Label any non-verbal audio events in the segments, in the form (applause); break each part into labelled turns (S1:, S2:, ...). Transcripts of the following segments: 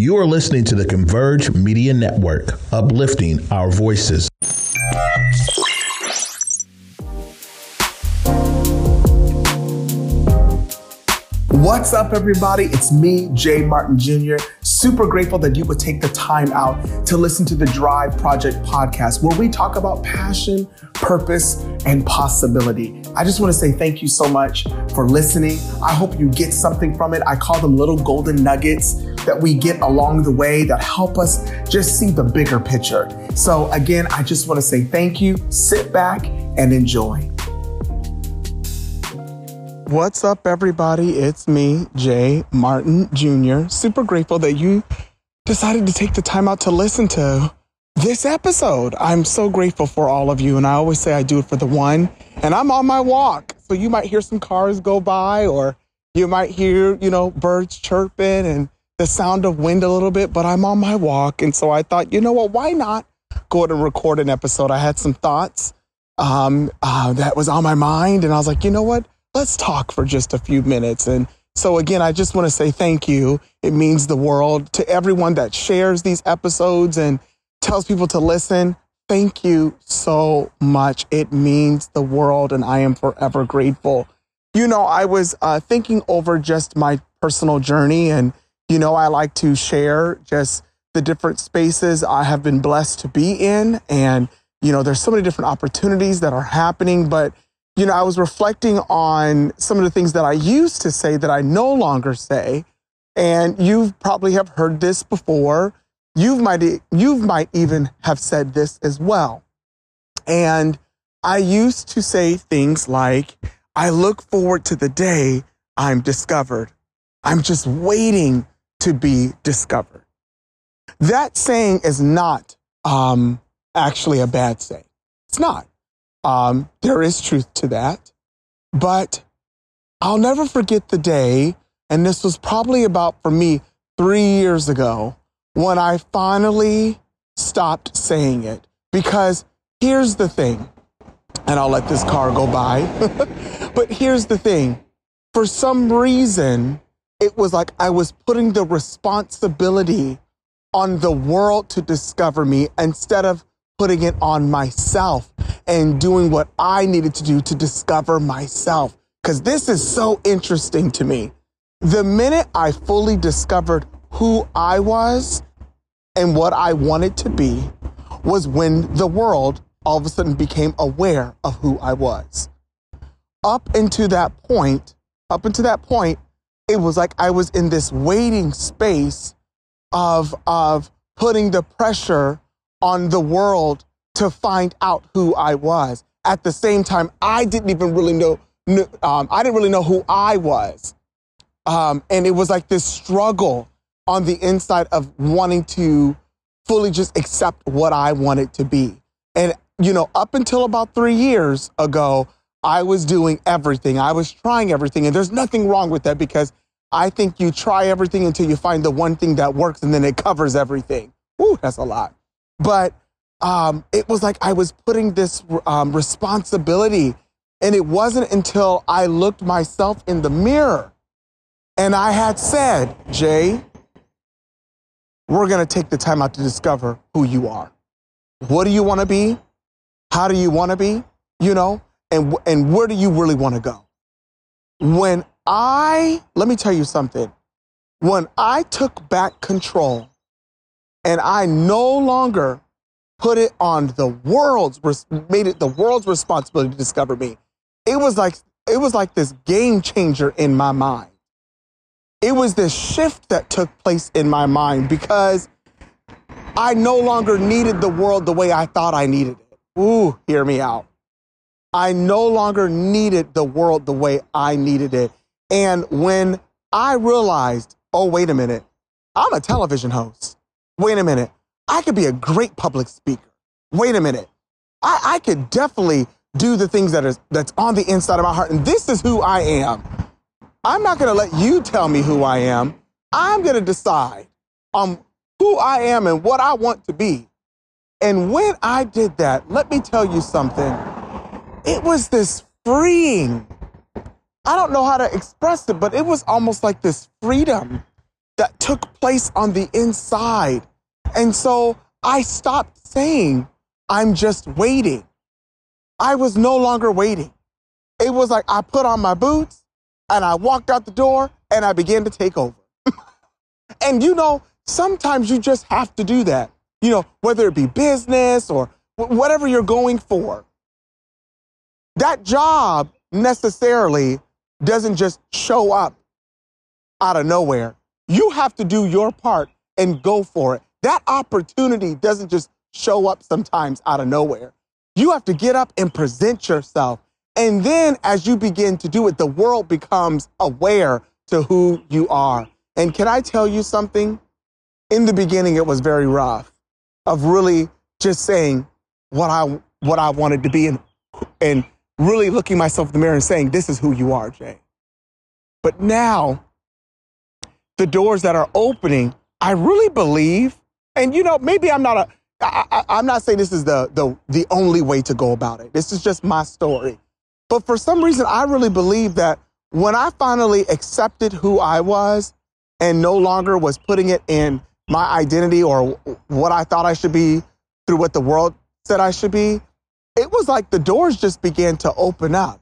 S1: You are listening to the Converge Media Network, uplifting our voices.
S2: What's up, everybody? It's me, Jay Martin Jr. Super grateful that you would take the time out to listen to the Drive Project podcast, where we talk about passion, purpose, and possibility. I just want to say thank you so much for listening. I hope you get something from it. I call them little golden nuggets that we get along the way that help us just see the bigger picture. So, again, I just want to say thank you. Sit back and enjoy. What's up, everybody? It's me, Jay Martin Jr. Super grateful that you decided to take the time out to listen to this episode. I'm so grateful for all of you. And I always say I do it for the one. And I'm on my walk. So you might hear some cars go by, or you might hear, you know, birds chirping and the sound of wind a little bit, but I'm on my walk. And so I thought, you know what? Why not go and record an episode? I had some thoughts um, uh, that was on my mind. And I was like, you know what? let's talk for just a few minutes. And so, again, I just want to say thank you. It means the world to everyone that shares these episodes and tells people to listen. Thank you so much. It means the world, and I am forever grateful. You know, I was uh, thinking over just my personal journey, and, you know, I like to share just the different spaces I have been blessed to be in. And, you know, there's so many different opportunities that are happening, but you know, I was reflecting on some of the things that I used to say that I no longer say. And you probably have heard this before. You might, you might even have said this as well. And I used to say things like, I look forward to the day I'm discovered. I'm just waiting to be discovered. That saying is not um, actually a bad saying. It's not. Um, there is truth to that. But I'll never forget the day, and this was probably about for me three years ago, when I finally stopped saying it. Because here's the thing, and I'll let this car go by. (laughs) but here's the thing for some reason, it was like I was putting the responsibility on the world to discover me instead of putting it on myself and doing what I needed to do to discover myself. Because this is so interesting to me. The minute I fully discovered who I was and what I wanted to be was when the world all of a sudden became aware of who I was. Up until that point, up until that point, it was like I was in this waiting space of, of putting the pressure on the world to find out who I was. At the same time, I didn't even really know, um, I didn't really know who I was. Um, and it was like this struggle on the inside of wanting to fully just accept what I wanted to be. And, you know, up until about three years ago, I was doing everything. I was trying everything. And there's nothing wrong with that because I think you try everything until you find the one thing that works and then it covers everything. Ooh, that's a lot. But um, it was like I was putting this um, responsibility. And it wasn't until I looked myself in the mirror and I had said, Jay, we're going to take the time out to discover who you are. What do you want to be? How do you want to be? You know, and, and where do you really want to go? When I, let me tell you something, when I took back control and I no longer put it on the world's, made it the world's responsibility to discover me, it was like, it was like this game changer in my mind. It was this shift that took place in my mind because I no longer needed the world the way I thought I needed it. Ooh, hear me out. I no longer needed the world the way I needed it. And when I realized, oh, wait a minute, I'm a television host. Wait a minute, I could be a great public speaker. Wait a minute, I, I could definitely do the things that is that's on the inside of my heart, and this is who I am. I'm not going to let you tell me who I am. I'm going to decide on who I am and what I want to be. And when I did that, let me tell you something. It was this freeing I don't know how to express it, but it was almost like this freedom that took place on the inside. And so I stopped saying, I'm just waiting. I was no longer waiting. It was like I put on my boots and I walked out the door and I began to take over. (laughs) and you know, sometimes you just have to do that, you know, whether it be business or whatever you're going for. That job necessarily doesn't just show up out of nowhere. You have to do your part and go for it. That opportunity doesn't just show up sometimes out of nowhere. You have to get up and present yourself. And then as you begin to do it, the world becomes aware to who you are. And can I tell you something? In the beginning, it was very rough of really just saying what I what I wanted to be and and really looking myself in the mirror and saying, This is who you are, Jay. But now the doors that are opening, I really believe, and you know, maybe I'm not a I, I, I'm not saying this is the, the the only way to go about it. This is just my story. But for some reason, I really believe that when I finally accepted who I was and no longer was putting it in my identity or what I thought I should be through what the world said I should be, it was like the doors just began to open up.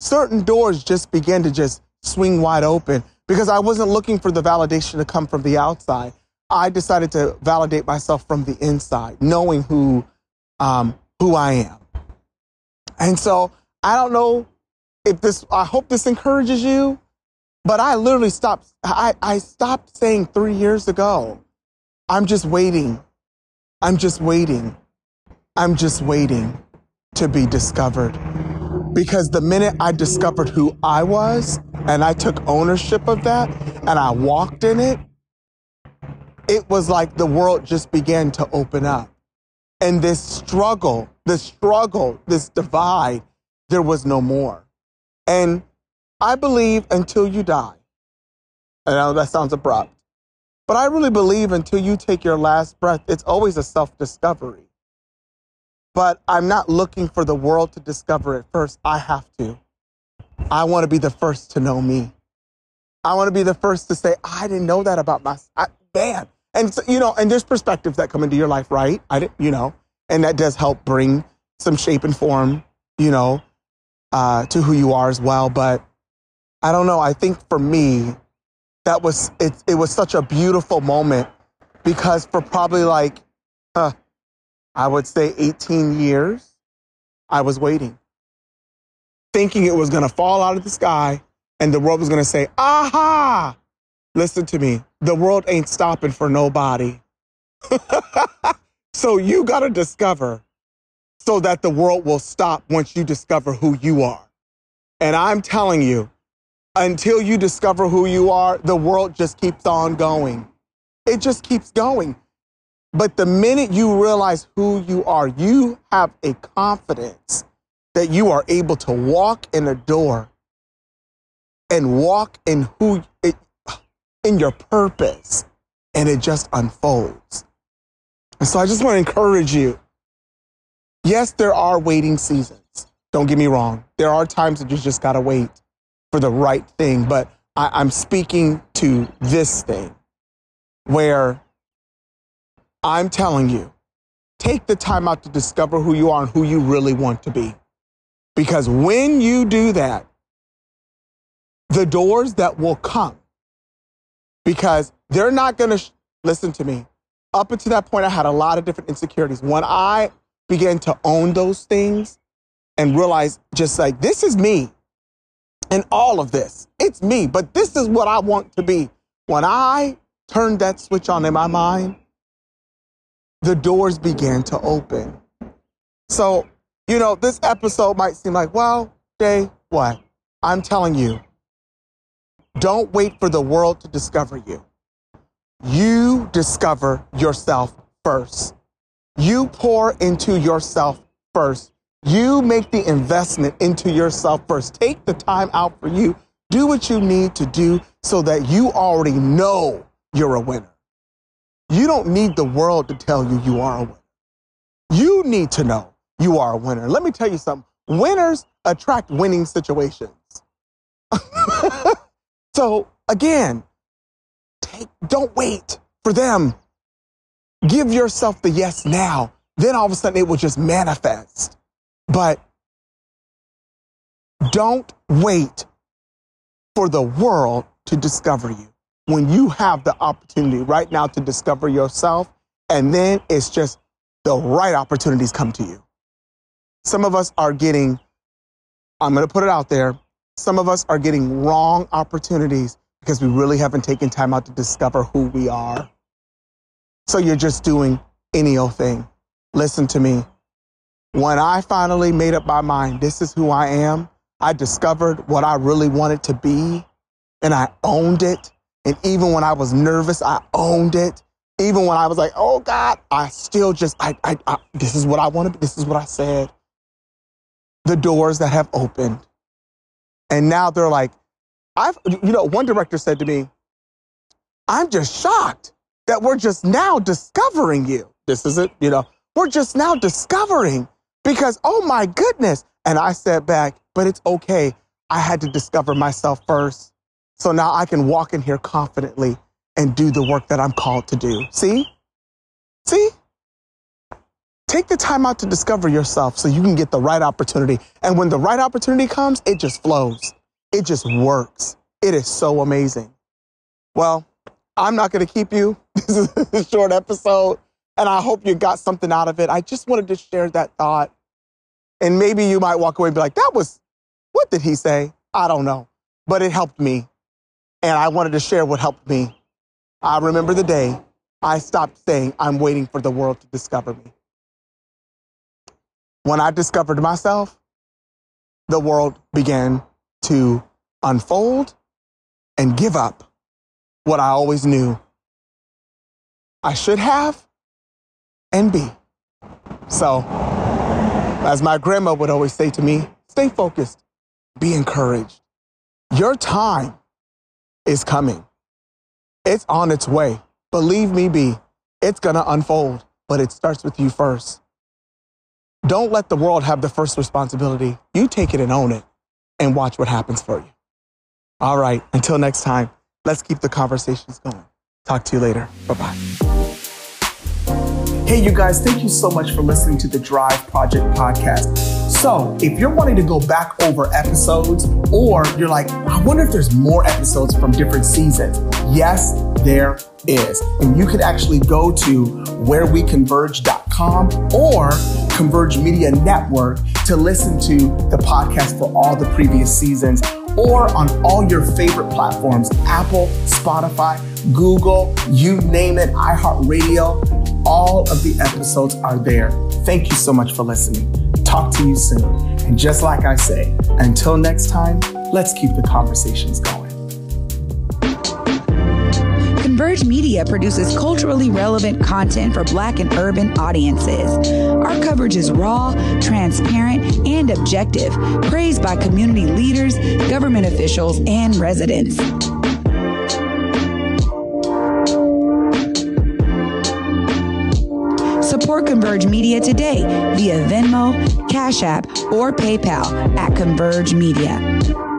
S2: Certain doors just began to just swing wide open because I wasn't looking for the validation to come from the outside. I decided to validate myself from the inside, knowing who um, who I am. And so I don't know if this. I hope this encourages you, but I literally stopped. I, I stopped saying three years ago. I'm just waiting. I'm just waiting. I'm just waiting to be discovered. Because the minute I discovered who I was and I took ownership of that and I walked in it, it was like the world just began to open up. And this struggle, this struggle, this divide, there was no more. And I believe until you die, I know that sounds abrupt, but I really believe until you take your last breath, it's always a self discovery. But I'm not looking for the world to discover it first. I have to. I want to be the first to know me. I want to be the first to say, I didn't know that about myself. Man. And, so, you know, and there's perspectives that come into your life, right? I didn't, you know, and that does help bring some shape and form, you know, uh, to who you are as well. But I don't know. I think for me, that was, it, it was such a beautiful moment because for probably like, uh, I would say 18 years, I was waiting, thinking it was going to fall out of the sky and the world was going to say, aha, listen to me. The world ain't stopping for nobody. (laughs) so you got to discover so that the world will stop once you discover who you are. And I'm telling you, until you discover who you are, the world just keeps on going. It just keeps going. But the minute you realize who you are, you have a confidence that you are able to walk in a door and walk in who in your purpose and it just unfolds. And so I just want to encourage you. Yes, there are waiting seasons. Don't get me wrong. There are times that you just got to wait for the right thing. But I, I'm speaking to this thing where I'm telling you, take the time out to discover who you are and who you really want to be. Because when you do that, the doors that will come, because they're not going to, sh- listen to me. Up until that point, I had a lot of different insecurities. When I began to own those things and realize just like, this is me and all of this, it's me, but this is what I want to be. When I turned that switch on in my mind, the doors began to open. So, you know, this episode might seem like, well, Jay, what? I'm telling you, don't wait for the world to discover you. You discover yourself first. You pour into yourself first. You make the investment into yourself first. Take the time out for you. Do what you need to do so that you already know you're a winner. You don't need the world to tell you you are a winner. You need to know you are a winner. Let me tell you something winners attract winning situations. (laughs) so, again, take don't wait for them. Give yourself the yes now. Then all of a sudden it will just manifest. But don't wait for the world to discover you. When you have the opportunity right now to discover yourself, and then it's just the right opportunities come to you. Some of us are getting, I'm going to put it out there, some of us are getting wrong opportunities because we really haven't taken time out to discover who we are. So you're just doing any old thing. Listen to me. When I finally made up my mind, this is who I am, I discovered what I really wanted to be and I owned it. And even when I was nervous, I owned it. Even when I was like, oh God, I still just, I, I, I this is what I wanted. This is what I said. The doors that have opened. And now they're like, I've, you know, one director said to me, I'm just shocked that we're just now discovering you. This is it, you know, we're just now discovering because, oh my goodness. And I said back, but it's okay. I had to discover myself first. So now I can walk in here confidently and do the work that I'm called to do. See? See? Take the time out to discover yourself so you can get the right opportunity. And when the right opportunity comes, it just flows. It just works. It is so amazing. Well, I'm not going to keep you. (laughs) This is a short episode, and I hope you got something out of it. I just wanted to share that thought. And maybe you might walk away and be like, that was, what did he say? I don't know. But it helped me. And I wanted to share what helped me. I remember the day I stopped saying, I'm waiting for the world to discover me. When I discovered myself, the world began to unfold and give up what I always knew I should have and be. So, as my grandma would always say to me, stay focused, be encouraged. Your time is coming. It's on its way. Believe me, be. It's going to unfold, but it starts with you first. Don't let the world have the first responsibility. You take it and own it and watch what happens for you. All right, until next time, let's keep the conversations going. Talk to you later. Bye bye. Hey, you guys, thank you so much for listening to the Drive Project podcast. So, if you're wanting to go back over episodes, or you're like, I wonder if there's more episodes from different seasons, yes, there is. And you could actually go to whereweconverge.com or Converge Media Network to listen to the podcast for all the previous seasons or on all your favorite platforms Apple, Spotify, Google, you name it, iHeartRadio. All of the episodes are there. Thank you so much for listening. Talk to you soon. And just like I say, until next time, let's keep the conversations going.
S3: Converge Media produces culturally relevant content for Black and urban audiences. Our coverage is raw, transparent, and objective, praised by community leaders, government officials, and residents. Support Converge Media today via Venmo, Cash App, or PayPal at Converge Media.